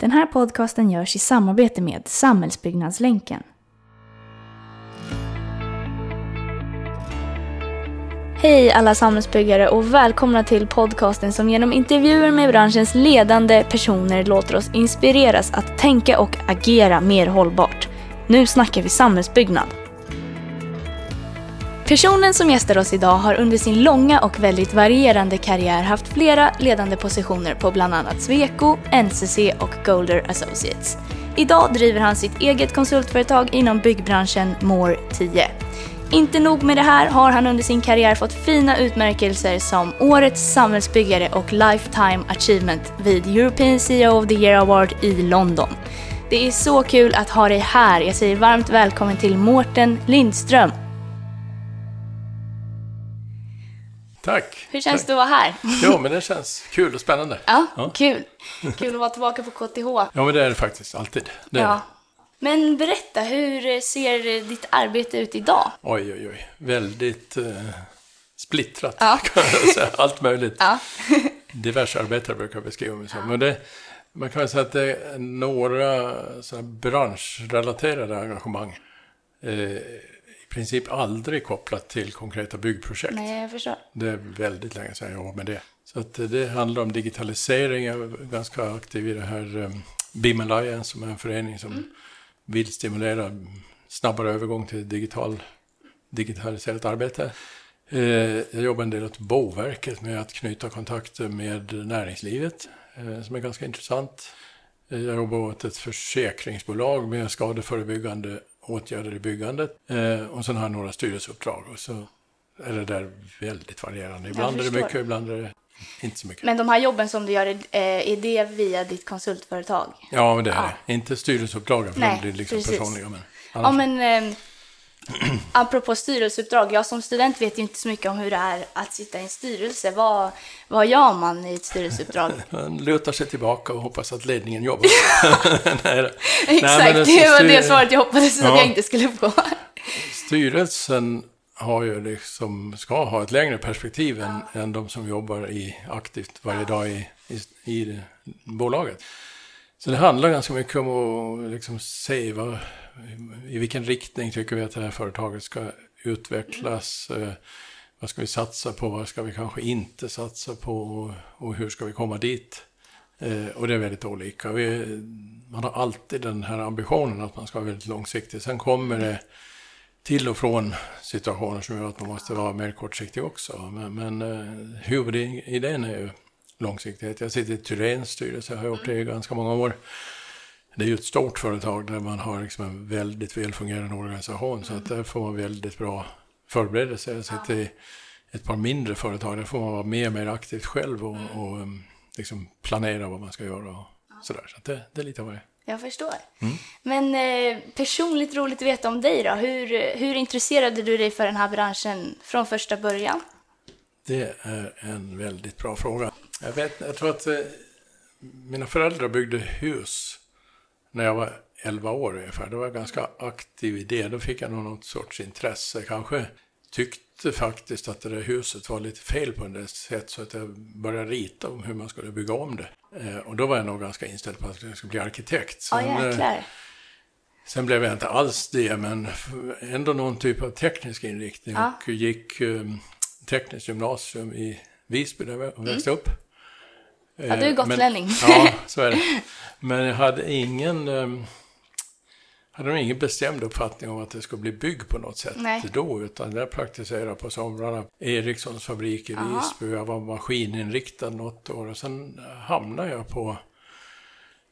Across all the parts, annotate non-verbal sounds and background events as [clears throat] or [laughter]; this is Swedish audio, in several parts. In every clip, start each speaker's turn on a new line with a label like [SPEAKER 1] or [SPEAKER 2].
[SPEAKER 1] Den här podcasten görs i samarbete med Samhällsbyggnadslänken. Hej alla samhällsbyggare och välkomna till podcasten som genom intervjuer med branschens ledande personer låter oss inspireras att tänka och agera mer hållbart. Nu snackar vi samhällsbyggnad. Personen som gästar oss idag har under sin långa och väldigt varierande karriär haft flera ledande positioner på bland annat Sweco, NCC och Golder Associates. Idag driver han sitt eget konsultföretag inom byggbranschen More 10. Inte nog med det här har han under sin karriär fått fina utmärkelser som Årets samhällsbyggare och Lifetime Achievement vid European CEO of the Year Award i London. Det är så kul att ha dig här. Jag säger varmt välkommen till Mårten Lindström.
[SPEAKER 2] Tack.
[SPEAKER 1] Hur känns
[SPEAKER 2] Tack.
[SPEAKER 1] det att vara här?
[SPEAKER 2] Jo, men det känns kul och spännande.
[SPEAKER 1] Ja,
[SPEAKER 2] Ja.
[SPEAKER 1] kul. [laughs] Kul att vara tillbaka på KTH.
[SPEAKER 2] Ja, men det är det faktiskt alltid. Det
[SPEAKER 1] Ja. Men berätta, hur ser ditt arbete ut idag?
[SPEAKER 2] Oj, oj, oj. Väldigt eh, splittrat,
[SPEAKER 1] Ja. [laughs]
[SPEAKER 2] kan jag säga. Allt möjligt.
[SPEAKER 1] Ja. [laughs]
[SPEAKER 2] Diverse arbetare brukar jag beskriva mig som. Men det, man kan väl säga att det är några branschrelaterade engagemang. Eh, princip aldrig kopplat till konkreta byggprojekt.
[SPEAKER 1] Nej, jag förstår.
[SPEAKER 2] Det är väldigt länge sedan jag jobbade med det. Så att eh, det handlar om digitalisering. Jag är ganska aktiv i det här um, BIM Alliance som är en förening som vill stimulera snabbare övergång till digital, digitaliserat arbete. Eh, jag jobbar en del åt Boverket med att knyta kontakter med näringslivet eh, som är ganska intressant. Eh, Jag jobbar åt ett försäkringsbolag med skadeförebyggande åtgärder i byggandet. Eh, och sen har jag några styrelseuppdrag. Och så är det där väldigt varierande. Ibland är det mycket, ibland är det inte så mycket.
[SPEAKER 1] Men de här jobben som du gör, eh, är det via ditt konsultföretag?
[SPEAKER 2] ja, men det är
[SPEAKER 1] Ja.
[SPEAKER 2] det. Inte styrelseuppdragen, för
[SPEAKER 1] Nej,
[SPEAKER 2] de blir liksom
[SPEAKER 1] precis.
[SPEAKER 2] personliga. Men
[SPEAKER 1] Ja,
[SPEAKER 2] annars,
[SPEAKER 1] men eh, [clears throat] apropå styrelseuppdrag, jag som student vet ju inte så mycket om hur det är att sitta i en styrelse. Vad, vad gör man i ett styrelseuppdrag? [laughs]
[SPEAKER 2] Man lutar sig tillbaka och hoppas att ledningen jobbar. [laughs] [laughs] Nej.
[SPEAKER 1] Exakt,
[SPEAKER 2] men
[SPEAKER 1] det var
[SPEAKER 2] styr-
[SPEAKER 1] det svaret jag hoppades att
[SPEAKER 2] Ja.
[SPEAKER 1] jag inte skulle få.
[SPEAKER 2] Styrelsen har ju liksom, ska ha ett längre perspektiv än, än de som jobbar i, aktivt varje dag i, i, i bolaget. Så det handlar ganska mycket om att liksom se vad, i vilken riktning tycker vi att det här företaget ska utvecklas. Eh, vad ska vi satsa på? Vad ska vi kanske inte satsa på? Och, hur ska vi komma dit? Eh, och det är väldigt olika. Vi, man har alltid den här ambitionen att man ska vara väldigt långsiktig. Sen kommer det till och från situationer som gör att man måste vara mer kortsiktig också. Men, men eh, huvudidén är ju långsiktighet. Jag sitter i Tyréns styrelse, jag har gjort det i ganska många år. Det är ju ett stort företag där man har liksom en väldigt välfungerande organisation så att där får man väldigt bra förberedelse. Jag sitter i ett par mindre företag, där får man vara mer och mer aktivt själv och, och um, liksom planera vad man ska göra och sådär. Så att det, det är lite vad det.
[SPEAKER 1] Jag förstår.
[SPEAKER 2] Mm.
[SPEAKER 1] Men eh, personligt roligt att veta om dig då. Hur, hur intresserade du dig för den här branschen från första början?
[SPEAKER 2] Det är en väldigt bra fråga. Jag, vet, jag tror att eh, mina föräldrar byggde hus när jag var 11 år ungefär. Då var jag ganska aktiv i det. Då fick jag nog något sorts intresse. Kanske tyckte faktiskt att det där huset var lite fel på det sätt så att jag började rita om hur man skulle bygga om det. Eh, och då var jag nog ganska inställd på att jag skulle bli arkitekt. Sen, eh,
[SPEAKER 1] jäklar.
[SPEAKER 2] Sen blev jag inte alls det, men ändå någon typ av teknisk inriktning.
[SPEAKER 1] Ja.
[SPEAKER 2] Och gick um, tekniskt gymnasium i Visby där jag växte upp.
[SPEAKER 1] Mm. Ja, du är
[SPEAKER 2] Eh,
[SPEAKER 1] gotlänning.
[SPEAKER 2] Men, [laughs] ja, så är det. Men jag hade ingen, um, hade nog ingen bestämd uppfattning om att det skulle bli bygg på något sätt
[SPEAKER 1] Nej.
[SPEAKER 2] då. Utan jag praktiserade på somrarna. Ericssons fabrik i
[SPEAKER 1] Aha.
[SPEAKER 2] Visby. Jag var maskininriktad något år. Och sen hamnade jag på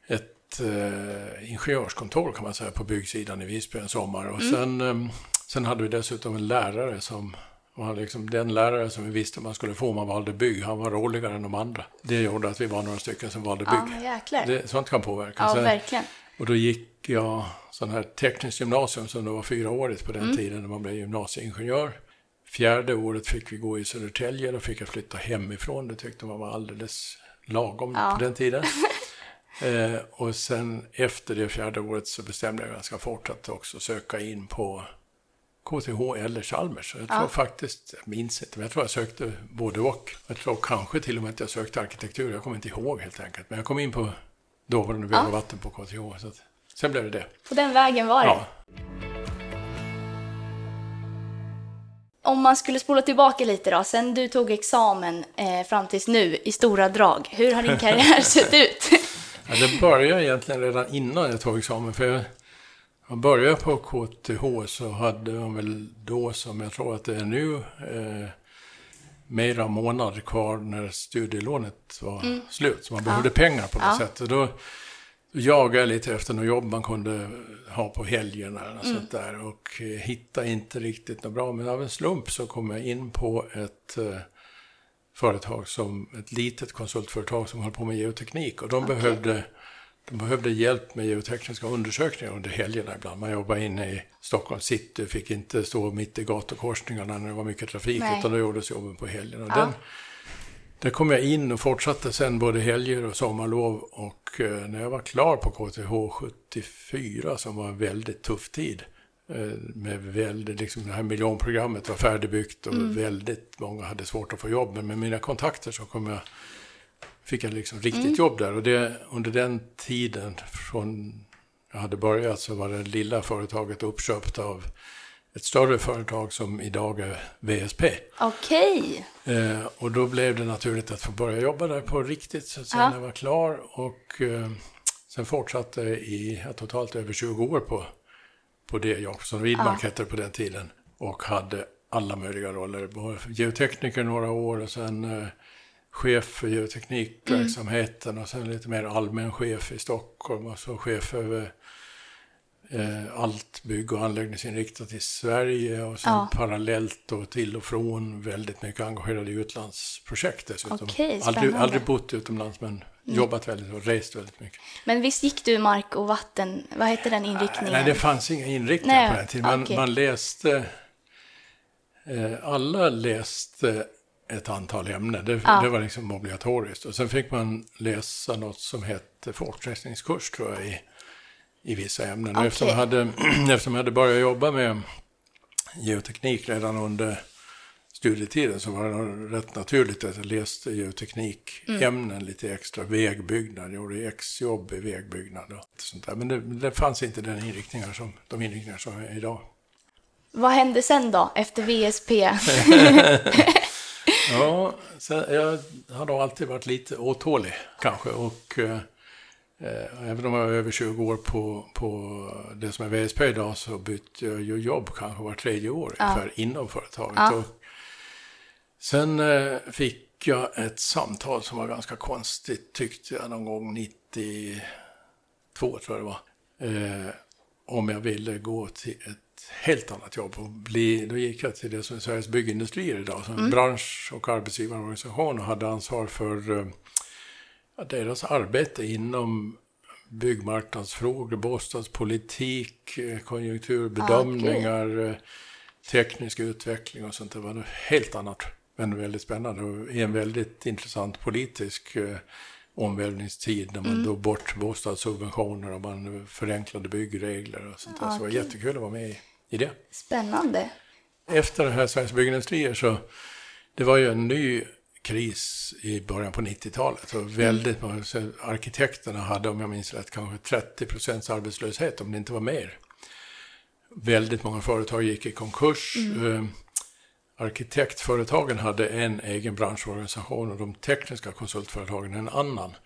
[SPEAKER 2] ett eh, ingenjörskontor kan man säga på byggsidan i Visby en sommar. Och sen, eh, sen hade vi dessutom en lärare som var liksom den lärare som vi visste man skulle få om man valde bygg. Han var roligare än de andra. Det gjorde att vi var några stycken som valde
[SPEAKER 1] Ja,
[SPEAKER 2] bygg.
[SPEAKER 1] jäklar.
[SPEAKER 2] Det, sånt kan påverka.
[SPEAKER 1] ja,
[SPEAKER 2] Sen-
[SPEAKER 1] verkligen.
[SPEAKER 2] och då gick jag sån här tekniskt gymnasium som det var fyraårigt på den
[SPEAKER 1] Mm.
[SPEAKER 2] tiden när man blev gymnasieingenjör. Fjärde året fick vi gå i Södertälje, då fick jag flytta hemifrån. Det tyckte man var alldeles lagom
[SPEAKER 1] Ja.
[SPEAKER 2] på den tiden. [laughs] eh, och sen efter det fjärde året så bestämde jag ganska fort att också söka in på KTH eller Chalmers. Jag tror
[SPEAKER 1] Ja.
[SPEAKER 2] faktiskt, jag minns inte, men jag tror jag sökte både och. Jag tror kanske till och med att jag sökte arkitektur, jag kommer inte ihåg helt enkelt. Men jag kom in på dåvarande väg och vatten på KTH. Så att, sen blev det det.
[SPEAKER 1] På den vägen var det.
[SPEAKER 2] Ja.
[SPEAKER 1] Om man skulle spola tillbaka lite då, sen du tog examen eh, fram tills nu i stora drag. Hur har din karriär [laughs] sett ut?
[SPEAKER 2] Ja, det började egentligen redan innan jag tog examen. För jag, jag började på KTH så hade man väl då, som jag tror att det är nu, eh, mera månader kvar när studielånet var slut. Så man behövde pengar på något
[SPEAKER 1] Mm. Ja.
[SPEAKER 2] sätt. Och då, då jagade jag lite efter något jobb man kunde ha på helgerna något
[SPEAKER 1] Mm.
[SPEAKER 2] sånt där. Och eh, hittade inte riktigt något bra. Men av en slump så kom jag in på ett eh, företag som ett litet konsultföretag som höll på med geoteknik. Och de, behövde, de behövde hjälp med geotekniska undersökningar under helgerna ibland. Man jobbade inne i Stockholm city, fick inte stå mitt i gatukorsningarna när det var mycket trafik,
[SPEAKER 1] Nej.
[SPEAKER 2] utan då gjordes jobben på helgerna.
[SPEAKER 1] Ja.
[SPEAKER 2] Den, där kom jag in och fortsatte sen både helger och sommarlov. Och eh, när jag var klar på KTH 74, som var en väldigt tuff tid, eh, med väldigt, liksom det här miljonprogrammet var färdigbyggt och väldigt många hade svårt att få jobb. Men med mina kontakter så kom jag, fick jag liksom riktigt jobb där. Och det, under den tiden, från jag hade börjat, så var det lilla företaget uppköpt av ett större företag som idag är VSP.
[SPEAKER 1] Okej.
[SPEAKER 2] Eh, och då blev det naturligt att få börja jobba där på riktigt så att sen
[SPEAKER 1] Ja.
[SPEAKER 2] jag var klar. Och eh, sen fortsatte i ja, totalt över 20 år på, på det jobb som Widmark hette på den tiden. Och hade alla möjliga roller. Både geotekniker några år och sen eh, chef för geoteknikverksamheten och sen lite mer allmän chef i Stockholm och så chef över eh, allt bygg och anläggningsinriktat i Sverige och sen
[SPEAKER 1] Ja.
[SPEAKER 2] parallellt och till och från väldigt mycket engagerad i utlandsprojekt dessutom.
[SPEAKER 1] Okej,
[SPEAKER 2] aldrig.
[SPEAKER 1] Mm.
[SPEAKER 2] aldrig bott utomlands men jobbat väldigt och rest väldigt mycket.
[SPEAKER 1] Men visst gick du mark och vatten, vad hette den inriktningen?
[SPEAKER 2] Nej, det fanns inga inriktningar
[SPEAKER 1] Nej,
[SPEAKER 2] på den tiden. Man,
[SPEAKER 1] okej.
[SPEAKER 2] man läste... Eh, alla läste ett antal ämnen. Det,
[SPEAKER 1] Ja.
[SPEAKER 2] det var liksom obligatoriskt. Och sen fick man läsa något som hette fortsättningskurs tror jag i, i vissa ämnen.
[SPEAKER 1] Okej.
[SPEAKER 2] eftersom, jag hade, [clears throat] eftersom jag hade börjat jobba med geoteknik redan under studietiden så var det rätt naturligt att jag läste geoteknikämnen lite extra. Vägbyggnad, gjorde exjobb i vägbyggnad och sånt där. Men det, det fanns inte den inriktningar som, de inriktningar som är idag.
[SPEAKER 1] Vad hände sen då, efter VSP? [laughs] [laughs]
[SPEAKER 2] Ja, så jag har nog alltid varit lite otålig kanske. Och eh, eh, även om jag är över 20 år på, på det som är VSP idag så bytte jag ju jobb kanske var tredje år ungefär inom företaget.
[SPEAKER 1] Ja.
[SPEAKER 2] Och sen eh, fick jag ett samtal som var ganska konstigt tyckte jag någon gång 92 tror jag det var. Eh, om jag ville gå till ett helt annat jobb. Och bli, då gick jag till det som är Sveriges Byggindustrier idag, som
[SPEAKER 1] Mm.
[SPEAKER 2] bransch och arbetsgivarorganisation och hade ansvar för eh, deras arbete inom byggmarknadsfrågor, bostadspolitik, eh, konjunkturbedömningar, eh, teknisk utveckling och sånt. Det var något helt annat, men väldigt spännande och en väldigt intressant politisk omvälvningstid när man
[SPEAKER 1] Mm.
[SPEAKER 2] tog bort bostadssubventioner och man förenklade byggregler och sånt där. Så det var jättekul att vara med i, i det
[SPEAKER 1] Spännande.
[SPEAKER 2] efter det här Sveriges Byggindustrier så det var ju en ny kris i början på 90-talet. Och väldigt många, arkitekterna hade, om jag minns rätt, kanske 30 procents arbetslöshet, om det inte var mer. Väldigt många företag gick i konkurs. Eh, arkitektföretagen hade en egen branschorganisation och de tekniska konsultföretagen en annan.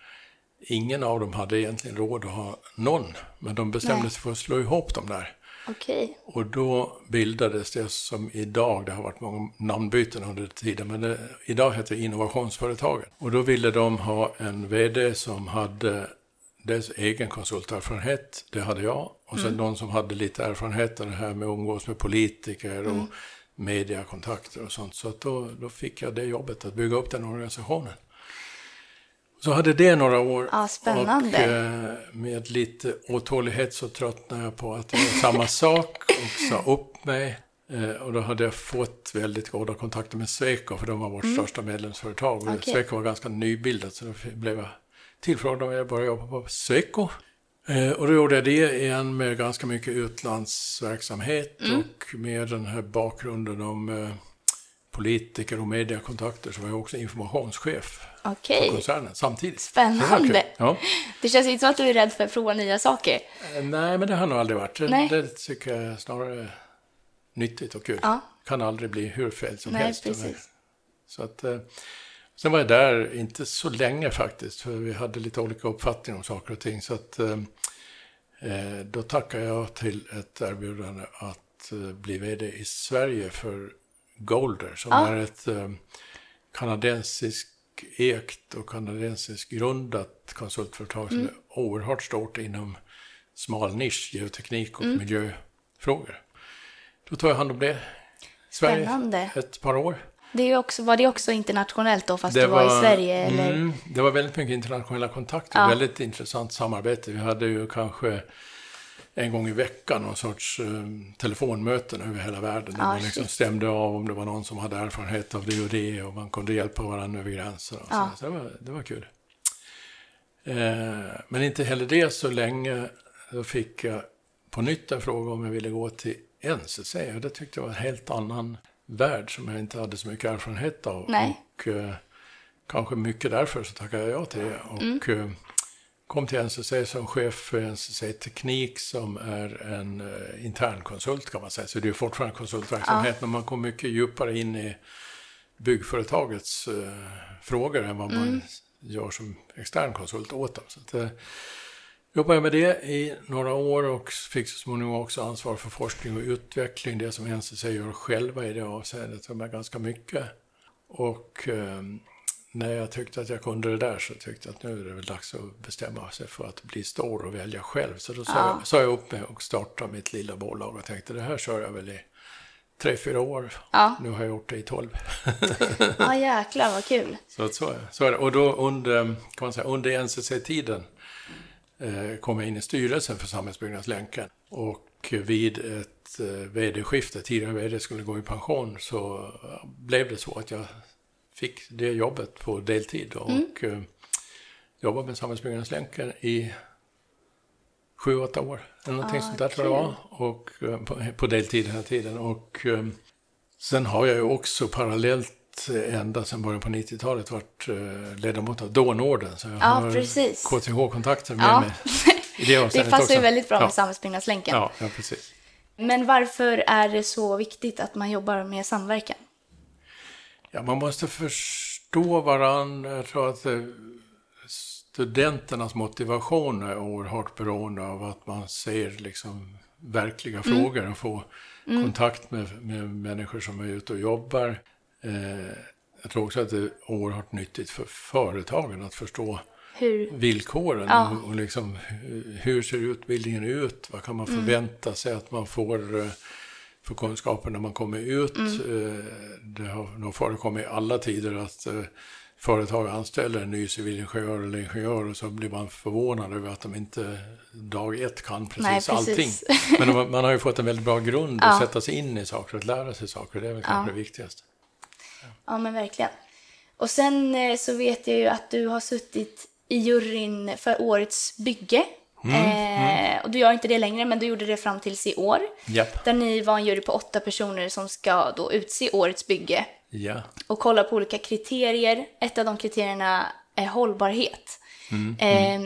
[SPEAKER 2] Ingen av dem hade egentligen råd att ha någon, men de bestämde
[SPEAKER 1] Nej.
[SPEAKER 2] sig för att slå ihop dem där.
[SPEAKER 1] Okej.
[SPEAKER 2] Och då bildades det som idag, det har varit många namnbyten under tiden, men det, idag heter det Innovationsföretagen. Och då ville de ha en vd som hade dels egen konsulterfarenhet, det hade jag, och sen någon som hade lite erfarenhet av det här med att umgås med politiker och mediakontakter och sånt. Så att då, då fick jag det jobbet att bygga upp den organisationen. Så hade det några år.
[SPEAKER 1] Ja, spännande.
[SPEAKER 2] Och eh, med lite otålighet så tröttnade jag på att göra samma [laughs] sak och sa upp mig. Eh, och då hade jag fått väldigt goda kontakter med Sweco, för de var vårt största medlemsföretag.
[SPEAKER 1] Mm. Okej.
[SPEAKER 2] Sweco var ganska nybildat, så då blev jag tillfrågad om jag började jobba på Sweco. Eh, och då gjorde jag det igen med ganska mycket utlandsverksamhet
[SPEAKER 1] Mm.
[SPEAKER 2] och med den här bakgrunden om eh, politiker och mediekontakter så var jag också informationschef
[SPEAKER 1] Okej.
[SPEAKER 2] på koncernen samtidigt. Det
[SPEAKER 1] Spännande.
[SPEAKER 2] kul. Ja.
[SPEAKER 1] Det känns inte som att du är rädd för att prova nya saker.
[SPEAKER 2] Eh, Nej, men det har nog aldrig varit. Det, det tycker jag är snarare nyttigt och kul.
[SPEAKER 1] Ja.
[SPEAKER 2] Kan aldrig bli hur fel som
[SPEAKER 1] Nej,
[SPEAKER 2] helst.
[SPEAKER 1] precis.
[SPEAKER 2] Så att, sen var jag där, inte så länge faktiskt, för vi hade lite olika uppfattningar om saker och ting. Så att, eh, eh, då tackade jag till ett erbjudande att eh, bli vd i Sverige för Golder, som
[SPEAKER 1] Ja.
[SPEAKER 2] är ett eh, kanadensiskt ägt och kanadensiskt grundat konsultföretag som är oerhört stort inom smal nisch, geoteknik och miljöfrågor. Då tog jag hand om det. Sverige
[SPEAKER 1] Spännande.
[SPEAKER 2] ett par år.
[SPEAKER 1] Det också, var det också internationellt då, fast du var, i Sverige? Eller?
[SPEAKER 2] Mm, det var väldigt mycket internationella kontakter,
[SPEAKER 1] Ja.
[SPEAKER 2] väldigt intressant samarbete. Vi hade ju kanske en gång i veckan någon sorts eh, telefonmöten över hela världen. Där man liksom
[SPEAKER 1] shit.
[SPEAKER 2] stämde av om det var någon som hade erfarenhet av det och det och man kunde hjälpa varandra över gränser. Och
[SPEAKER 1] Ja.
[SPEAKER 2] så. så det, var, det var kul. Eh, men inte heller det så länge. Då fick jag på nytt en fråga om jag ville gå till NCC och det tyckte jag var en helt annan värld som jag inte hade så mycket erfarenhet av.
[SPEAKER 1] Nej.
[SPEAKER 2] Och eh, kanske mycket därför så tackade jag ja till det. Och
[SPEAKER 1] Mm.
[SPEAKER 2] eh, kom till NCC som chef för NCC Teknik som är en eh, intern konsult kan man säga. Så det är fortfarande konsultverksamhet men man kom mycket djupare in i byggföretagets eh, frågor än vad man
[SPEAKER 1] Mm.
[SPEAKER 2] gör som extern konsult åt dem. Så att, eh, jobbade med det i några år och fick så småningom också ansvar för forskning och utveckling. Det som NCC gör själva i det avseendet, som är ganska mycket. Och eh, när jag tyckte att jag kunde det där så tyckte jag att nu är det väl dags att bestämma sig för att bli stor och välja själv. Så då sa,
[SPEAKER 1] Ja.
[SPEAKER 2] jag, sa jag upp mig och startade mitt lilla bolag och tänkte det här kör jag väl i tre, fyra år.
[SPEAKER 1] Ja.
[SPEAKER 2] Nu har jag gjort det i tolv.
[SPEAKER 1] Ja, jäklar vad kul. [laughs]
[SPEAKER 2] Så, så, så är det. Och då under, kan man säga, under NCC-tiden kom jag in i styrelsen för Samhällsbyggnadslänken. Och vid ett eh, vd-skifte, tidigare vd skulle gå i pension, så eh, blev det så att jag fick det jobbet på deltid och eh, jobbade med Samhällsbyggnadslänken i sju, åtta år. Eller någonting
[SPEAKER 1] Ah,
[SPEAKER 2] sånt där tror jag det var. Och, eh, på, deltid hela tiden. Och eh, sen har jag ju också parallellt ända sedan början på 90-talet varit eh, ledamot av Dånorden. Så jag
[SPEAKER 1] Ja,
[SPEAKER 2] har
[SPEAKER 1] precis.
[SPEAKER 2] KTH-kontakter med
[SPEAKER 1] Ja.
[SPEAKER 2] mig i det [laughs]
[SPEAKER 1] Det passar ju väldigt bra med
[SPEAKER 2] ja.
[SPEAKER 1] samhällsbyggnadslänken.
[SPEAKER 2] Ja, ja, precis.
[SPEAKER 1] Men varför är det så viktigt att man jobbar med samverkan?
[SPEAKER 2] Ja, man måste förstå varandra. Jag tror att eh, studenternas motivation är oerhört beroende av att man ser liksom verkliga frågor och får kontakt med, med människor som är ute och jobbar. Eh, jag tror också att det är oerhört nyttigt för företagen att förstå
[SPEAKER 1] Hur?
[SPEAKER 2] villkoren
[SPEAKER 1] Ja.
[SPEAKER 2] och, och liksom hur- ser utbildningen ut? Vad kan man förvänta sig att man får eh, för kunskaper när man kommer ut? Eh, Det har nog förekommit i alla tider att eh, företag anställer en ny civilingenjör eller ingenjör och så blir man förvånad över att de inte dag ett kan precis,
[SPEAKER 1] Nej, precis.
[SPEAKER 2] allting. [laughs] Men man, man har ju fått en väldigt bra grund
[SPEAKER 1] Ja.
[SPEAKER 2] att sätta sig in i saker och att lära sig saker. Det är väl kanske
[SPEAKER 1] Ja.
[SPEAKER 2] det viktigaste.
[SPEAKER 1] Ja, men verkligen. Och sen eh, så vet jag ju att du har suttit i juryn för årets bygge. eh, Och du gör inte det längre, men du gjorde det fram tills i år.
[SPEAKER 2] Japp.
[SPEAKER 1] Där ni var en jury på åtta personer som ska då utse årets bygge.
[SPEAKER 2] Ja.
[SPEAKER 1] och kollar på olika kriterier. Ett av de kriterierna är hållbarhet. Eh,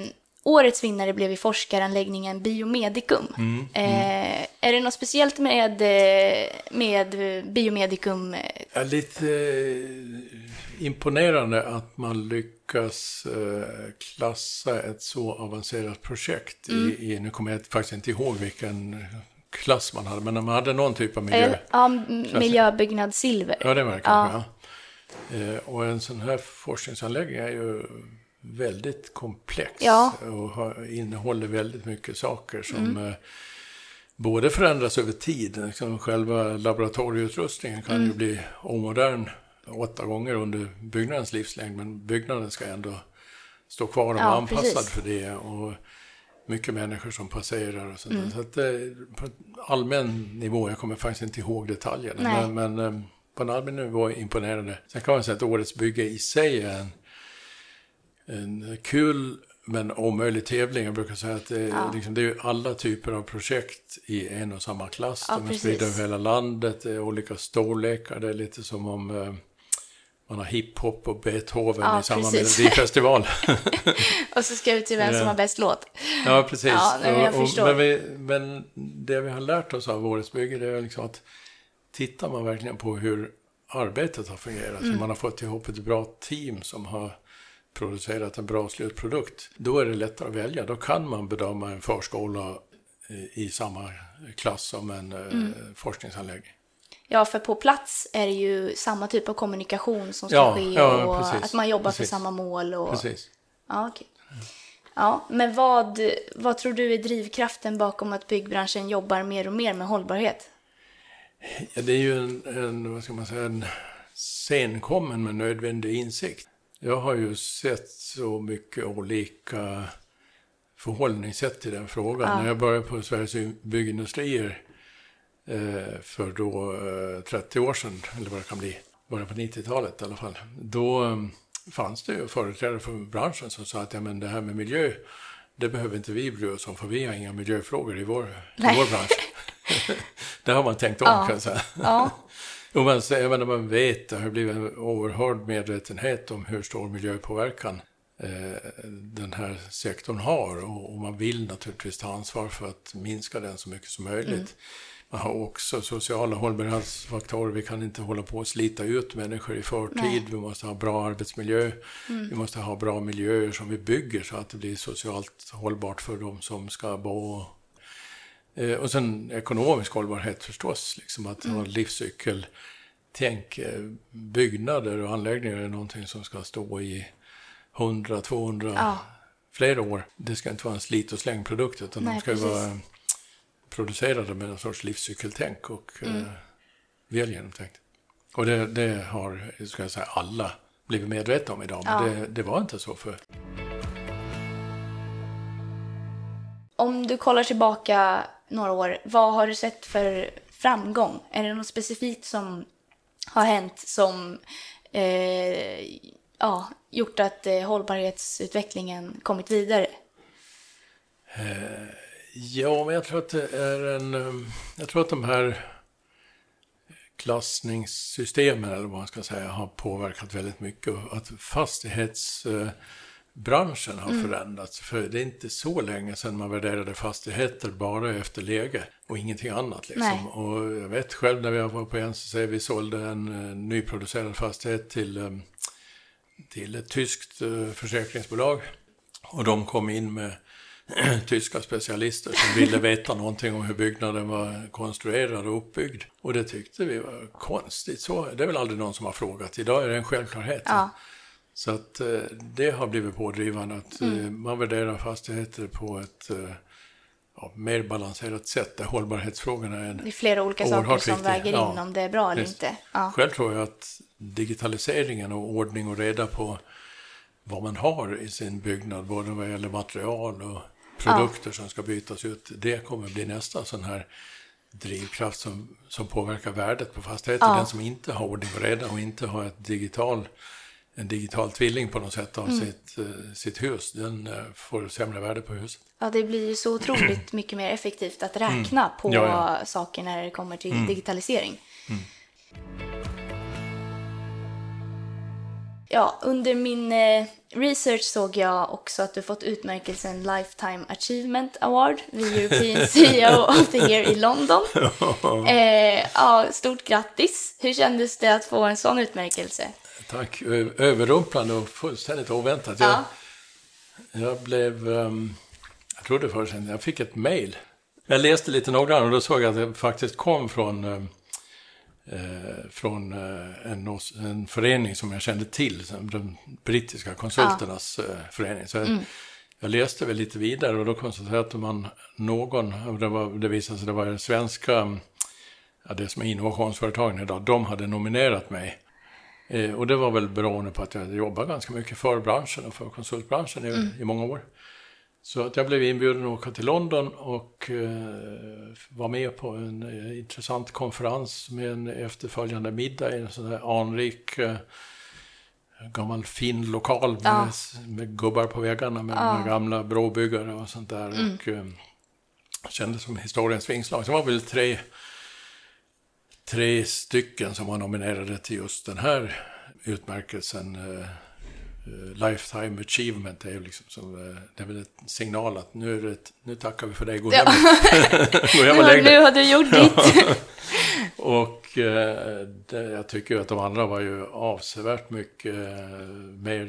[SPEAKER 1] årets vinnare blev i forskaranläggningen Biomedicum. Eh, är det något speciellt med, eh, med Biomedicum?
[SPEAKER 2] Ja, lite eh, imponerande att man lyckas eh, klassa ett så avancerat projekt i, i, nu kommer jag faktiskt inte ihåg vilken klass man hade, men man hade någon typ av miljö.
[SPEAKER 1] Ja, miljöbyggnad silver.
[SPEAKER 2] Ja, det var det kanske, ja. Eh, och en sån här forskningsanläggning är ju väldigt komplex
[SPEAKER 1] Ja.
[SPEAKER 2] och innehåller väldigt mycket saker som eh, både förändras över tid. Liksom själva laboratorieutrustningen kan ju bli omodern åtta gånger under byggnadens livslängd, men byggnaden ska ändå stå kvar och
[SPEAKER 1] Ja,
[SPEAKER 2] vara anpassad
[SPEAKER 1] precis.
[SPEAKER 2] för det. Och mycket människor som passerar och sånt där. Så att, eh, på allmän nivå, jag kommer faktiskt inte ihåg detaljerna, men, men eh, på en allmän nivå imponerande. Sen kan man säga att årets bygge i sig är en, en kul men omöjlig tävling. Jag brukar säga att det, är-
[SPEAKER 1] Ja.
[SPEAKER 2] liksom, det är alla typer av projekt i en och samma klass.
[SPEAKER 1] Ja,
[SPEAKER 2] De är spridda över hela landet, det är olika storlekar. Det är lite som om eh, man har hiphop och Beethoven
[SPEAKER 1] Ja,
[SPEAKER 2] i samma melodifestival. [laughs]
[SPEAKER 1] Och så ska vi till vem som har bäst låt.
[SPEAKER 2] ja, precis.
[SPEAKER 1] Ja, men
[SPEAKER 2] Och- och- men, vi, men det vi har lärt oss av årets bygge det är liksom att tittar man verkligen på hur arbetet har fungerat,
[SPEAKER 1] Mm.
[SPEAKER 2] hur man har fått ihop ett bra team som har producerat en bra slutprodukt, då är det lättare att välja. Då kan man bedöma en förskola i, i samma klass som en eh,
[SPEAKER 1] Mm.
[SPEAKER 2] forskningsanläggning.
[SPEAKER 1] Ja, för på plats är det ju samma typ av kommunikation som ska
[SPEAKER 2] Ja,
[SPEAKER 1] ske
[SPEAKER 2] ja,
[SPEAKER 1] och
[SPEAKER 2] precis.
[SPEAKER 1] att man jobbar för
[SPEAKER 2] Precis.
[SPEAKER 1] samma mål. Och...
[SPEAKER 2] Precis.
[SPEAKER 1] Ja, okej. Ja, men vad, vad tror du är drivkraften bakom att byggbranschen jobbar mer och mer med hållbarhet?
[SPEAKER 2] Ja, det är ju en, en, vad ska man säga, en senkommen men nödvändig insikt. Jag har ju sett så mycket olika förhållningssätt till den frågan.
[SPEAKER 1] Ja.
[SPEAKER 2] När jag började på Sveriges byggindustrier eh, för då eh, 30 år sedan, eller vad det kan bli, början på 90-talet i alla fall, då eh, fanns det ju företrädare för branschen som sa att ja, men det här med miljö, det behöver inte vi bry oss om för vi har inga miljöfrågor i vår, i vår bransch. [laughs] [laughs] det har man tänkt om
[SPEAKER 1] Ja.
[SPEAKER 2] kan jag säga.
[SPEAKER 1] Ja,
[SPEAKER 2] Och man, jag menar, man vet, det har blivit en oerhörd medvetenhet om hur stor miljöpåverkan eh, den här sektorn har. Och, och man vill naturligtvis ta ansvar för att minska den så mycket som möjligt. Man har också sociala hållbarhetsfaktorer. Vi kan inte hålla på och slita ut människor i förtid.
[SPEAKER 1] Nej.
[SPEAKER 2] Vi måste ha bra arbetsmiljö. Vi måste ha bra miljöer som vi bygger så att det blir socialt hållbart för de som ska bo Eh, Och sen ekonomisk hållbarhet förstås, liksom att ha livscykel. Tänk, eh, byggnader och anläggningar är någonting som ska stå i 100, 200,
[SPEAKER 1] Ja.
[SPEAKER 2] flera år. Det ska inte vara en slit och slängprodukt utan
[SPEAKER 1] Nej,
[SPEAKER 2] de ska
[SPEAKER 1] precis.
[SPEAKER 2] vara producerade med en sorts livscykeltänk och eh, väl genomtänkt. Och det, det har, ska jag säga, alla blivit medvetna om idag, men
[SPEAKER 1] Ja.
[SPEAKER 2] det, det var inte så för
[SPEAKER 1] om du kollar tillbaka några år, vad har du sett för framgång? Är det något specifikt som har hänt som eh, ja, gjort att eh, hållbarhetsutvecklingen kommit vidare?
[SPEAKER 2] Eh, ja, men jag tror att det är en... Eh, jag tror att de här klassningssystemen, eller vad man ska säga, har påverkat väldigt mycket. Att fastighets... Eh, fastighetsbranschen har förändrats. För det är inte så länge sedan man värderade fastigheter bara efter läge och ingenting annat. Liksom. Och jag vet själv när vi var på NCC, vi sålde en eh, nyproducerad fastighet till, um, till ett tyskt eh, försäkringsbolag. Och de kom in med [clears throat] tyska specialister som ville veta någonting om hur byggnaden var konstruerad och uppbyggd. Och det tyckte vi var konstigt. Så, det är väl aldrig någon som har frågat. Idag är det en självklarhet.
[SPEAKER 1] Ja.
[SPEAKER 2] Så att eh, det har blivit pådrivande att eh, man värderar fastigheter på ett eh, ja, mer balanserat sätt där hållbarhetsfrågorna är en
[SPEAKER 1] Det är flera olika saker som
[SPEAKER 2] viktiga,
[SPEAKER 1] väger in
[SPEAKER 2] ja.
[SPEAKER 1] om det är bra eller
[SPEAKER 2] Visst.
[SPEAKER 1] inte. Ja.
[SPEAKER 2] Själv tror jag att digitaliseringen och ordning och reda på vad man har i sin byggnad, både vad gäller material och produkter som ska bytas ut, det kommer bli nästa sån här drivkraft som, som påverkar värdet på fastigheten.
[SPEAKER 1] Ja.
[SPEAKER 2] Den som inte har ordning och reda och inte har ett digital, en digital tvilling på något sätt av sitt, eh, sitt hus, den eh, får sämre värde på huset.
[SPEAKER 1] ja, det blir ju så otroligt [clears throat] mycket mer effektivt att räkna på
[SPEAKER 2] Mm. Ja, ja.
[SPEAKER 1] saker när det kommer till digitalisering. Ja, under min eh, research såg jag också att du fått utmärkelsen Lifetime Achievement Award vid European [laughs] CEO of the Year i London. [laughs] Eh, ja, stort grattis! Hur kändes det att få en sån utmärkelse?
[SPEAKER 2] Tack. Överrumplande och fullständigt oväntat. Jag,
[SPEAKER 1] Ja.
[SPEAKER 2] jag blev... ehm, jag trodde först att jag fick ett mejl. Jag läste lite noggrannare och då såg jag att det faktiskt kom från, ehm, eh, från eh, en, en förening som jag kände till, de brittiska konsulternas eh, förening. Så jag, jag läste väl lite vidare och då konstaterade jag att man någon, det, var, det visade sig att det var svenska, ja, det som är innovationsföretagen idag, de hade nominerat mig. Eh, och det var väl beroende på att jag hade jobbat ganska mycket för branschen och för konsultbranschen i, i många år. Så att jag blev inbjuden att åka till London och eh, var med på en eh, intressant konferens med en efterföljande middag i en sån här anrik eh, gammal fin lokal med,
[SPEAKER 1] Ja.
[SPEAKER 2] med gubbar på väggarna med, med gamla brobyggare och sånt där. Och eh, kändes som historiens vingslag. Så det var väl tre tre stycken som var nominerade till just den här utmärkelsen uh, Lifetime Achievement. Är, liksom som, uh, det är väl en signal att nu, är det, nu tackar vi för dig, gå hem, [laughs]
[SPEAKER 1] gå hem och lägg dig. Nu har du gjort ditt. [laughs]
[SPEAKER 2] och uh, det, jag tycker att de andra var ju avsevärt mycket mer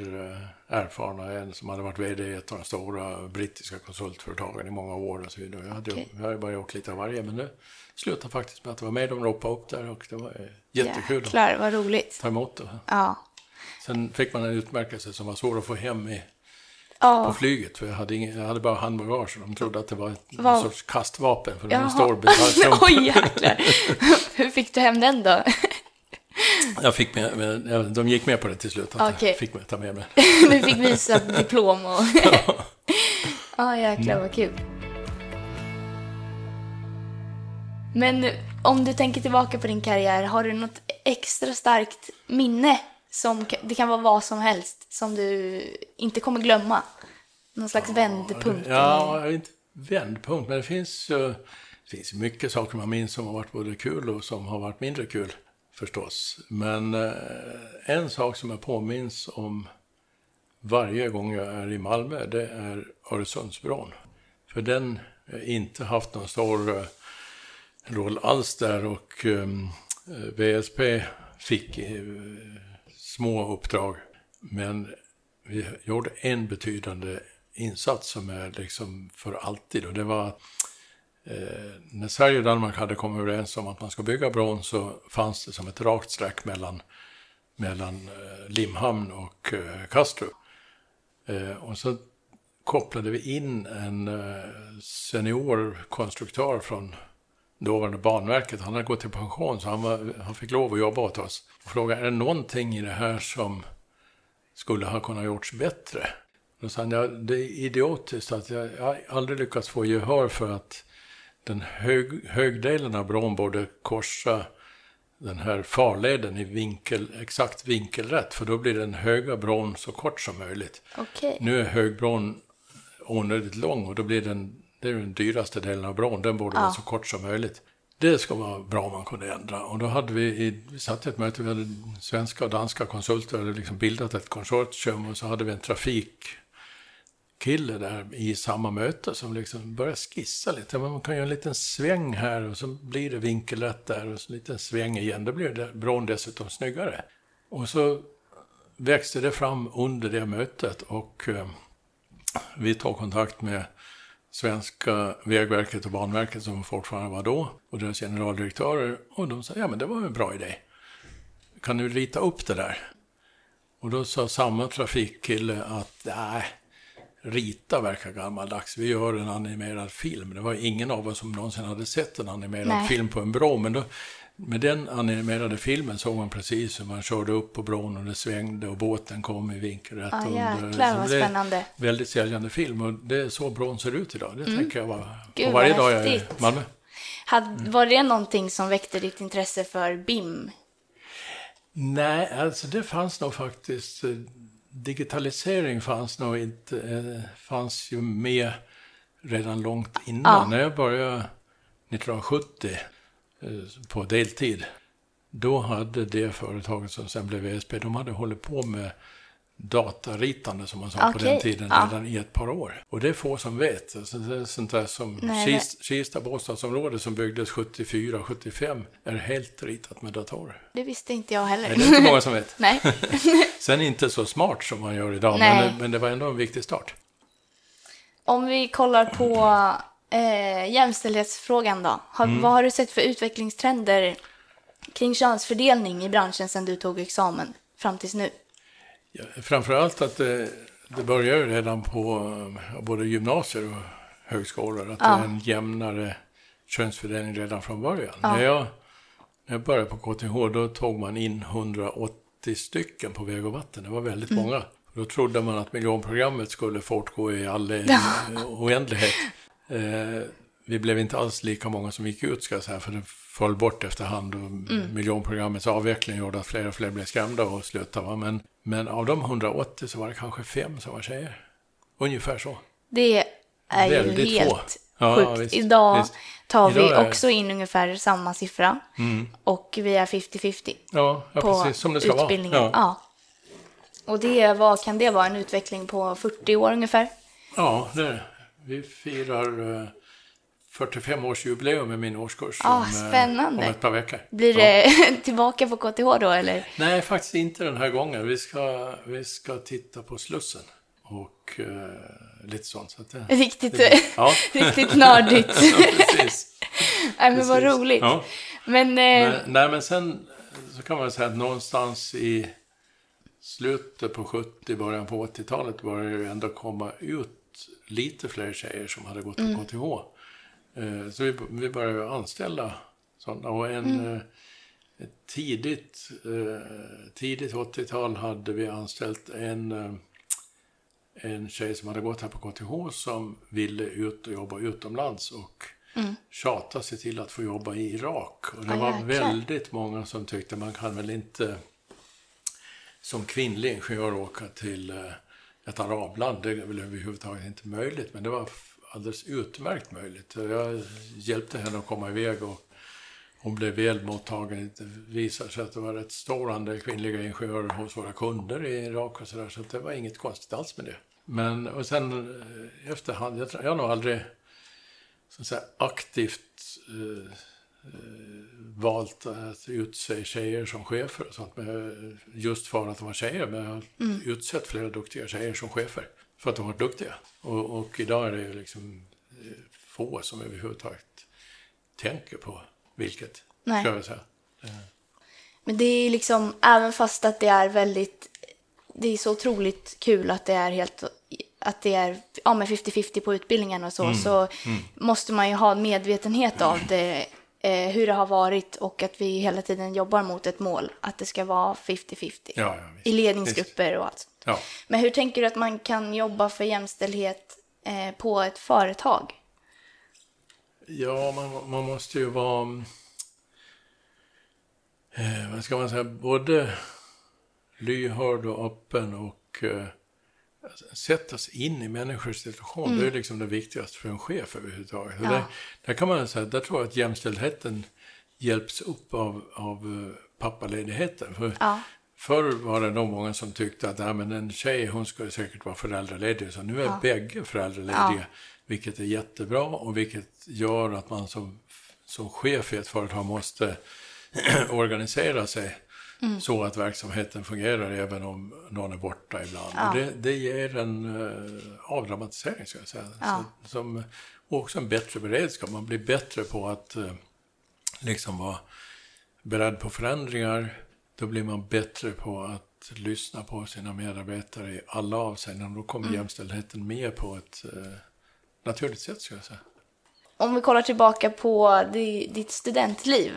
[SPEAKER 2] erfarna än som hade varit vd i ett av de stora brittiska konsultföretagen i många år. Och så vidare. Jag hade, okay. jag hade bara åkt lite av varje, men nu slutade faktiskt med att det var med. De ropade upp där och det var jättekul.
[SPEAKER 1] Jäklar, vad roligt.
[SPEAKER 2] Ta emot det.
[SPEAKER 1] Ja.
[SPEAKER 2] Sen fick man en utmärkelse som var svår att få hem i, ja. på flyget. För jag hade, ingen, jag hade bara handbagage och de trodde att det var ett var... sorts kastvapen. För en stor [laughs]
[SPEAKER 1] Oj, jäklar. [laughs] Hur fick du hem den då? [laughs]
[SPEAKER 2] Jag fick med, de gick med på det till slut. Att okay. Jag fick med, ta med mig.
[SPEAKER 1] du fick visa diplom och... ja, ah, jäklar vad kul. Men om du tänker tillbaka på din karriär, har du något extra starkt minne? Som, det kan vara vad som helst, som du inte kommer glömma? Någon slags ja, vändpunkt?
[SPEAKER 2] Ja, inte vändpunkt, men det finns, det finns mycket saker man minns som har varit både kul och som har varit mindre kul förstås. Men eh, en sak som jag påminns om varje gång jag är i Malmö, det är Öresundsbron. För den har inte haft någon stor eh, roll alls där och ehm, VSP fick eh, små uppdrag. Men vi gjorde en betydande insats som är liksom för alltid och det var Eh, när Sverige och Danmark hade kommit överens om att man ska bygga bron så fanns det som ett rakt streck mellan, mellan eh, Limhamn och eh, Kastrup. Eh, och så kopplade vi in en eh, senior konstruktör från dåvarande Banverket. Han hade gått i pension så han, var, han fick lov att jobba åt oss. Och frågade, är det någonting i det här som skulle ha kunnat gjorts bättre? Då sa han, ja, det är idiotiskt att jag, jag aldrig lyckats få gehör för att den hög, högdelen av bron borde korsa den här farleden i vinkel, exakt vinkelrätt, för då blir den höga bron så kort som möjligt.
[SPEAKER 1] Okay.
[SPEAKER 2] Nu är högbron onödigt lång och då blir den, det är den dyraste delen av bron, den borde ja. vara så kort som möjligt. Det ska vara bra om man kunde ändra. Och då hade vi, i, vi satt i ett möte, vi hade svenska och danska konsulter, hade liksom bildat ett konsortium och så hade vi en trafik kille där i samma möte som liksom börjar skissa lite. Man kan göra en liten sväng här och så blir det vinkelrätt där och så en liten sväng igen. Då blir bron dessutom snyggare. Och så växte det fram under det mötet och eh, vi tog kontakt med svenska Vägverket och Banverket som fortfarande var då och deras generaldirektörer och de sa ja men det var en bra idé. Kan du rita upp det där? Och då sa samma trafikkille att nej, rita verkar gammaldags. Vi gör en animerad film. Det var ingen av oss som någonsin hade sett en animerad Nej. film på en bro. Men då, med den animerade filmen såg man precis hur man körde upp på bron och det svängde och båten kom i vinkelrätt.
[SPEAKER 1] Ah, jäklar vad spännande.
[SPEAKER 2] Väldigt säljande film och det är så bron ser ut idag. Det mm. tänker jag var, Gud, varje dag jag är i Malmö.
[SPEAKER 1] Had, var det någonting som väckte ditt intresse för BIM?
[SPEAKER 2] Nej, alltså det fanns nog faktiskt eh, digitalisering fanns nog inte, eh, fanns ju med redan långt innan. Ja. När jag började 1970 eh, på deltid, då hade det företaget som sen blev VSP, de hade hållit på med dataritande som man sa okay. på den tiden ja. redan i ett par år. Och det är få som vet. Alltså det är sånt där som Nej, Kista, bostadsområde som byggdes 74, 75 är helt ritat med datorer.
[SPEAKER 1] Det visste inte jag heller.
[SPEAKER 2] Nej, det är inte många som vet. [laughs]
[SPEAKER 1] Nej. [laughs]
[SPEAKER 2] Sen inte så smart som man gör idag, men det, men det, var ändå en viktig start.
[SPEAKER 1] Om vi kollar på eh, jämställdhetsfrågan då. Har, mm. Vad har du sett för utvecklingstrender kring könsfördelning i branschen sedan du tog examen fram tills nu?
[SPEAKER 2] Ja, framförallt att det, det börjar ju redan på både gymnasier och högskolor. Att ja. det är en jämnare könsfördelning redan från början. Ja. När, jag, när jag började på KTH då tog man in 180 stycken på väg och vatten. Det var väldigt mm. många. Då trodde man att miljonprogrammet skulle fortgå i all [laughs] oändlighet. Eh, vi blev inte alls lika många som gick ut ska jag säga, för det föll bort efterhand och mm. miljonprogrammets avveckling gjorde att fler och fler blev skrämda och slutade. Men, men av de 180 så var det kanske fem som var tjejer. Ungefär så.
[SPEAKER 1] Det är Väldigt ju helt få.
[SPEAKER 2] Ja,
[SPEAKER 1] sjukt.
[SPEAKER 2] visst,
[SPEAKER 1] Idag
[SPEAKER 2] visst.
[SPEAKER 1] tar
[SPEAKER 2] Idag
[SPEAKER 1] vi
[SPEAKER 2] är-
[SPEAKER 1] också in ungefär samma siffra. Och vi är 50-50
[SPEAKER 2] Ja, ja
[SPEAKER 1] på
[SPEAKER 2] precis som det ska
[SPEAKER 1] utbildningen.
[SPEAKER 2] vara. Ja.
[SPEAKER 1] Ja. Och det, vad kan det vara? En utveckling på 40 år ungefär?
[SPEAKER 2] ja, det är det. Vi firar eh, 45-årsjubileum med min årskurs
[SPEAKER 1] Ah,
[SPEAKER 2] om, eh,
[SPEAKER 1] spännande.
[SPEAKER 2] om ett par veckor.
[SPEAKER 1] Blir
[SPEAKER 2] Ja.
[SPEAKER 1] det [laughs] tillbaka på KTH då eller?
[SPEAKER 2] Nej, faktiskt inte den här gången. Vi ska, vi ska titta på Slussen och eh, lite sånt. Så det,
[SPEAKER 1] Riktigt,
[SPEAKER 2] det, [laughs] ja.
[SPEAKER 1] riktigt nördigt. [laughs]
[SPEAKER 2] ja, precis.
[SPEAKER 1] Nej, men vad roligt.
[SPEAKER 2] Ja.
[SPEAKER 1] Men, eh,
[SPEAKER 2] Men, nej, men sen så kan man säga att någonstans i slutet på 70, början på 80-talet började det ändå komma ut lite fler tjejer som hade gått på
[SPEAKER 1] Mm.
[SPEAKER 2] KTH. Eh, Så vi, vi började anställa sådana. Och en,
[SPEAKER 1] Mm.
[SPEAKER 2] eh, tidigt, eh, tidigt 80-tal hade vi anställt en, eh, en tjej som hade gått här på KTH som ville ut och jobba utomlands och
[SPEAKER 1] Mm.
[SPEAKER 2] tjata sig till att få jobba i Irak. Och det
[SPEAKER 1] Ah,
[SPEAKER 2] var väldigt många som tyckte man kan väl inte som kvinnlig ingenjör åka till ett arabland. Det är väl överhuvudtaget inte möjligt, men det var alldeles utmärkt möjligt. Jag hjälpte henne att komma iväg och hon blev väl mottagen. Det visade sig att det var rätt stor andel kvinnliga ingenjörer hos våra kunder i Irak och sådär, så det var inget konstigt alls med det. Men och sen eh, efterhand, jag, jag har nog aldrig så att säga, aktivt eh, valt att utse tjejer som chefer och sånt. Men just för att de var tjejer. Men jag har utsett flera duktiga tjejer som chefer. För att de var duktiga. Och, och idag är det ju liksom eh, få som överhuvudtaget tänker på vilket.
[SPEAKER 1] Nej.
[SPEAKER 2] Ska jag säga.
[SPEAKER 1] men det är liksom, även fast att det är väldigt, det är så otroligt kul att det är helt, att det är ja, med 50-50 på utbildningen och så,
[SPEAKER 2] Mm.
[SPEAKER 1] så måste man ju ha en medvetenhet av [clears throat] det, eh, hur det har varit och att vi hela tiden jobbar mot ett mål, att det ska vara 50-50
[SPEAKER 2] Ja, ja, visst.
[SPEAKER 1] i ledningsgrupper och allt.
[SPEAKER 2] Ja.
[SPEAKER 1] Men hur tänker du att man kan jobba för jämställdhet eh, på ett företag?
[SPEAKER 2] Ja, man, man måste ju vara... Eh, vad ska man säga? Både lyhörd och öppen och eh, sätta sig in i människors situation. Det är liksom det viktigaste för en chef överhuvudtaget.
[SPEAKER 1] Ja.
[SPEAKER 2] Där, där kan man säga, där tror jag att jämställdheten hjälps upp av, av eh, pappaledigheten. För
[SPEAKER 1] Ja.
[SPEAKER 2] Förr var det nog många som tyckte att ja, men en tjej hon skulle säkert vara föräldraledig. Så nu är bägge föräldralediga.
[SPEAKER 1] Ja.
[SPEAKER 2] Vilket är jättebra och vilket gör att man som, som chef i ett företag måste [clears throat] organisera sig
[SPEAKER 1] Mm.
[SPEAKER 2] så att verksamheten fungerar även om någon är borta ibland.
[SPEAKER 1] Ja.
[SPEAKER 2] Och det, det ger en uh, avdramatisering, ska jag säga.
[SPEAKER 1] Ja.
[SPEAKER 2] Så, som, och också en bättre beredskap. Man blir bättre på att eh, liksom vara beredd på förändringar. Då blir man bättre på att lyssna på sina medarbetare i alla avseenden. Då kommer
[SPEAKER 1] Mm.
[SPEAKER 2] jämställdheten med på ett eh, naturligt sätt, ska jag säga.
[SPEAKER 1] Om vi kollar tillbaka på di- ditt studentliv.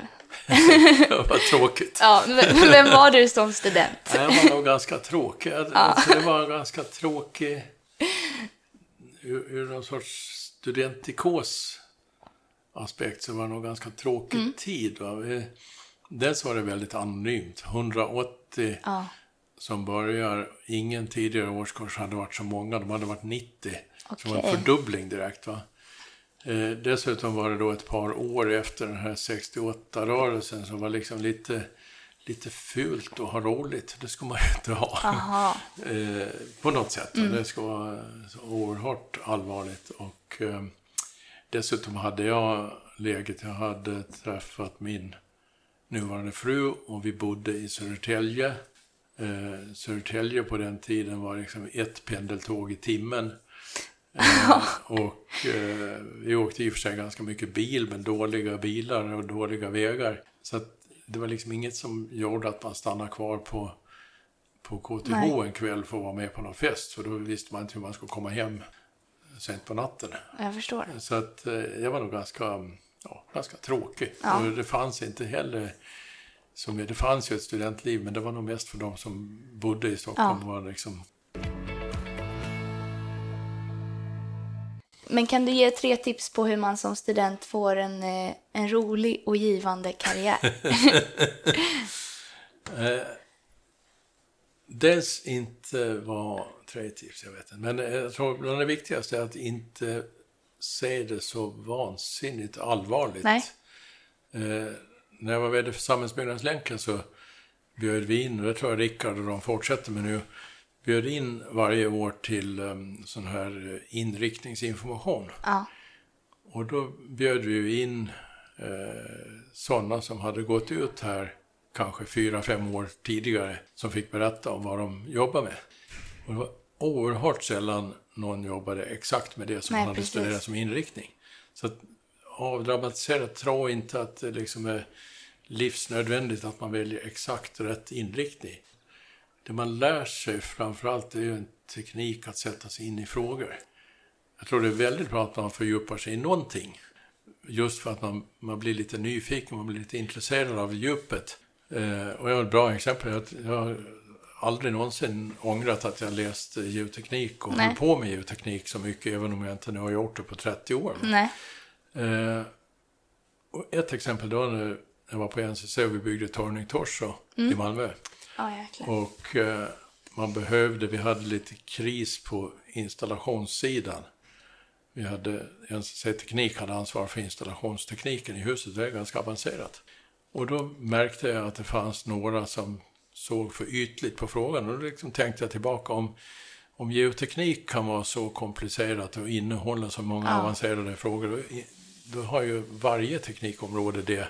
[SPEAKER 1] [laughs]
[SPEAKER 2] Vad tråkigt.
[SPEAKER 1] Ja, vem var du som student?
[SPEAKER 2] Jag var nog ganska tråkig. Alltså, det var en ganska tråkig... Ur, ur någon sorts studentikos aspekt så var det nog ganska tråkig tid. Va? Dels var det väldigt anonymt. 180
[SPEAKER 1] Ja,
[SPEAKER 2] som börjar, ingen tidigare årskurs hade varit så många. De hade varit 90. Så det var en fördubbling direkt. Va? Eh, dessutom var det då ett par år efter den här 68-rörelsen som var liksom lite, lite fult att ha roligt. Det ska man ju inte ha. [laughs] Eh, på något sätt. Det ska vara så oerhört allvarligt. Och eh, dessutom hade jag läget, jag hade träffat min nuvarande fru och vi bodde i Södertälje. Eh, Södertälje på den tiden var liksom ett pendeltåg i timmen. Eh, och eh, vi åkte i och för sig ganska mycket bil, men dåliga bilar och dåliga vägar. Så det var liksom inget som gjorde att man stannade kvar på, på KTH
[SPEAKER 1] Nej.
[SPEAKER 2] en kväll för att vara med på någon fest. För då visste man inte hur man skulle komma hem sent på natten.
[SPEAKER 1] Jag förstår.
[SPEAKER 2] Så att eh, jag var nog ganska, ja, ganska tråkig.
[SPEAKER 1] Ja.
[SPEAKER 2] Och det fanns inte heller, som, det fanns ju ett studentliv, men det var nog mest för de som bodde i Stockholm. Var liksom,
[SPEAKER 1] Men kan du ge tre tips på hur man som student får en, eh, en rolig och givande karriär? [laughs]
[SPEAKER 2] eh, dels inte vara tre tips, jag vet inte. Men eh, jag tror bland det viktigaste är att inte se det så vansinnigt allvarligt.
[SPEAKER 1] Nej.
[SPEAKER 2] Eh, när jag var vd för Samhällsbyggnadslänken så bjöd vi in, och det tror jag Rickard och de fortsätter med nu, bjöd in varje år till um, sån här inriktningsinformation.
[SPEAKER 1] Ja.
[SPEAKER 2] Och då bjöd vi in eh, sådana som hade gått ut här kanske fyra, fem år tidigare som fick berätta om vad de jobbar med. Och det var oerhört sällan någon jobbade exakt med det som
[SPEAKER 1] Nej,
[SPEAKER 2] man hade
[SPEAKER 1] precis.
[SPEAKER 2] studerat som inriktning. Så att avdramatiserat, tro inte att det liksom är livsnödvändigt att man väljer exakt rätt inriktning. Det man lär sig framförallt är ju en teknik att sätta sig in i frågor. Jag tror det är väldigt bra att man fördjupar sig i någonting. Just för att man, man blir lite nyfiken, man blir lite intresserad av djupet. Eh, och jag har ett bra exempel. Jag, jag har aldrig någonsin ångrat att jag läst geoteknik och höll på med geoteknik så mycket, även om jag inte nu har gjort det på 30 år. Eh, och ett exempel då när jag var på NCC och vi byggde Torning Torso
[SPEAKER 1] Mm.
[SPEAKER 2] i Malmö.
[SPEAKER 1] Ja, jäklar.
[SPEAKER 2] Och eh, man behövde, vi hade lite kris på installationssidan. Vi hade, NCC Teknik hade ansvar för installationstekniken i huset, det är ganska avancerat. Och då märkte jag att det fanns några som såg för ytligt på frågan. Och då liksom tänkte jag tillbaka om, om geoteknik kan vara så komplicerat och innehålla så många
[SPEAKER 1] Ja.
[SPEAKER 2] avancerade frågor, då, då har ju varje teknikområde det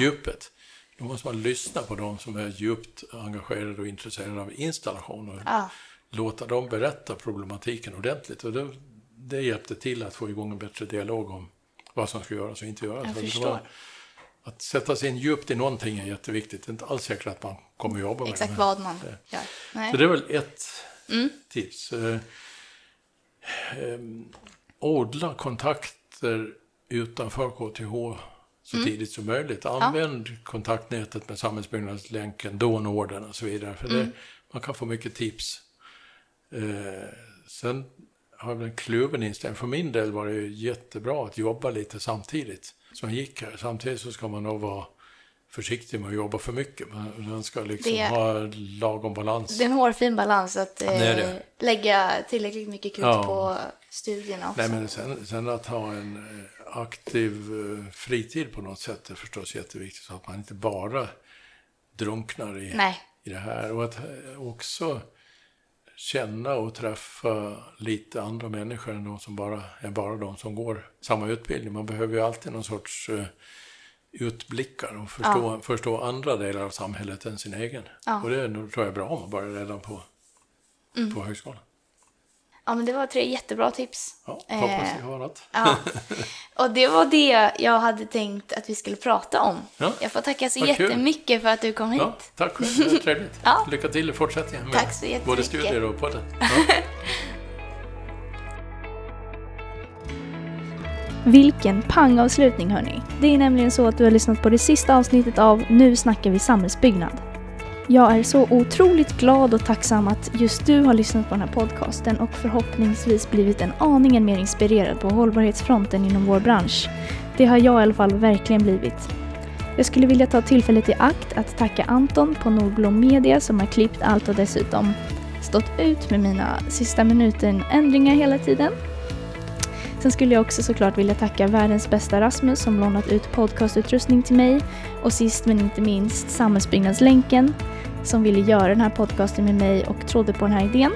[SPEAKER 2] djupet. Då måste man lyssna på de som är djupt engagerade och intresserade av installation och
[SPEAKER 1] Ja.
[SPEAKER 2] låta dem berätta problematiken ordentligt. Och det, det hjälpte till att få igång en bättre dialog om vad som ska göras och inte göras.
[SPEAKER 1] Jag förstår.
[SPEAKER 2] Att sätta sig in djupt i någonting är jätteviktigt. Det är inte alls säkert att man kommer att jobba med
[SPEAKER 1] Exakt
[SPEAKER 2] det.
[SPEAKER 1] vad man
[SPEAKER 2] det.
[SPEAKER 1] gör. Nej.
[SPEAKER 2] Så det är väl ett
[SPEAKER 1] Mm.
[SPEAKER 2] tips. Eh, ehm, odla kontakter utanför KTH så
[SPEAKER 1] Mm.
[SPEAKER 2] tidigt som möjligt. Använd kontaktnätet med Samhällsbyggnadslänken, då Norden och så vidare. För det,
[SPEAKER 1] Mm.
[SPEAKER 2] man kan få mycket tips. Eh, sen har jag en kluven inställning. För min del var det ju jättebra att jobba lite samtidigt som jag gick här. Samtidigt så ska man nog vara försiktig med att jobba för mycket. Man, ska liksom
[SPEAKER 1] Det-
[SPEAKER 2] ha lagom balans.
[SPEAKER 1] Det är en hårfin balans att eh,
[SPEAKER 2] Det det.
[SPEAKER 1] lägga tillräckligt mycket krut
[SPEAKER 2] Ja.
[SPEAKER 1] på studierna också.
[SPEAKER 2] Nej, men sen, sen att ha en eh, aktiv eh, fritid på något sätt är förstås jätteviktigt. Så att man inte bara drunknar i,
[SPEAKER 1] Nej.
[SPEAKER 2] i det här. Och att eh, också känna och träffa lite andra människor än de som bara är bara de som går samma utbildning. Man behöver ju alltid någon sorts eh, utblickar och förstå, förstå andra delar av samhället än sin egen.
[SPEAKER 1] Ja. Mm.
[SPEAKER 2] Och det tror jag är bra om man börjar redan på, på högskolan.
[SPEAKER 1] Ja, men det var tre jättebra tips.
[SPEAKER 2] Ja,
[SPEAKER 1] Eh,
[SPEAKER 2] hoppas har något.
[SPEAKER 1] Ja. [laughs] Och det var det jag hade tänkt att vi skulle prata om.
[SPEAKER 2] Ja.
[SPEAKER 1] Jag får tacka så
[SPEAKER 2] Vad kul.
[SPEAKER 1] jättemycket för att du kom hit.
[SPEAKER 2] Ja, tack själv. Det var [laughs] trevligt.
[SPEAKER 1] Ja.
[SPEAKER 2] Lycka till i fortsättningen med
[SPEAKER 1] Tack så
[SPEAKER 2] både studier och podden. Ja. [laughs]
[SPEAKER 3] Vilken pangavslutning hörni! Det är nämligen så att du har lyssnat på det sista avsnittet av Nu snackar vi samhällsbyggnad. Jag är så otroligt glad och tacksam att just du har lyssnat på den här podcasten och förhoppningsvis blivit en aningen mer inspirerad på hållbarhetsfronten inom vår bransch. Det har jag i alla fall verkligen blivit. Jag skulle vilja ta tillfället i akt att tacka Anton på Nordblom Media som har klippt allt och dessutom stått ut med mina sista minuten-ändringar hela tiden. Sen skulle jag också såklart vilja tacka världens bästa Rasmus som lånat ut podcastutrustning till mig och sist men inte minst Samhällsbyggnadslänken som ville göra den här podcasten med mig och trodde på den här idén.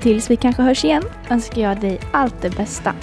[SPEAKER 3] Tills vi kanske hörs igen önskar jag dig allt det bästa.